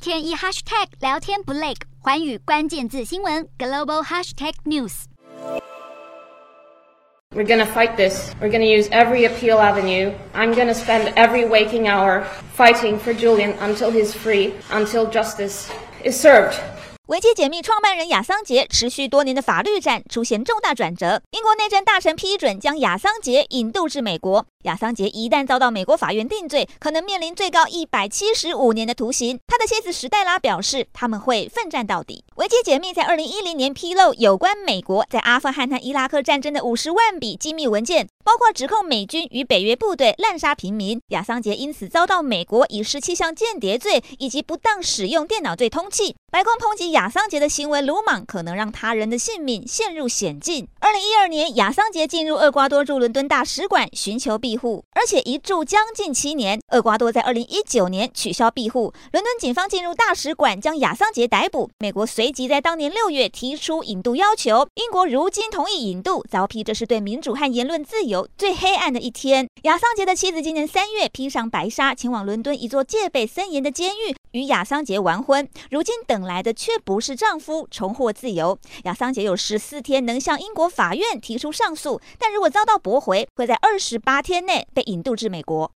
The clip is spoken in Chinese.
天一 hashtag 聊天不累，寰宇关键字新闻 global hashtag news。We're gonna fight this. We're gonna use every appeal avenue. I'm gonna spend every waking hour fighting for Julian until he's free, until justice is served. 维基解密创办人亚桑杰持续多年的法律战出现重大转折，英国内政大臣批准将亚桑杰引渡至美国。亚桑杰一旦遭到美国法院定罪，可能面临最高一百七十五年的徒刑。他的妻子史黛拉表示，他们会奋战到底。维基解密在二零一零年披露有关美国在阿富汗和伊拉克战争的五十万笔机密文件，包括指控美军与北约部队滥杀平民。亚桑杰因此遭到美国以十七项间谍罪以及不当使用电脑罪通缉。白宫抨击亚桑杰的行为鲁莽，可能让他人的性命陷入险境。二零一二年，亚桑杰进入厄瓜多驻伦敦大使馆寻求庇护，而且一住将近七年。厄瓜多在二零一九年取消庇护，伦敦警方进入大使馆将亚桑杰逮捕。美国随即在当年六月提出引渡要求，英国如今同意引渡，遭批这是对民主和言论自由最黑暗的一天。亚桑杰的妻子今年三月披上白纱，前往伦敦一座戒备森严的监狱。与亚桑杰完婚，如今等来的却不是丈夫重获自由。亚桑杰有十四天能向英国法院提出上诉，但如果遭到驳回，会在二十八天内被引渡至美国。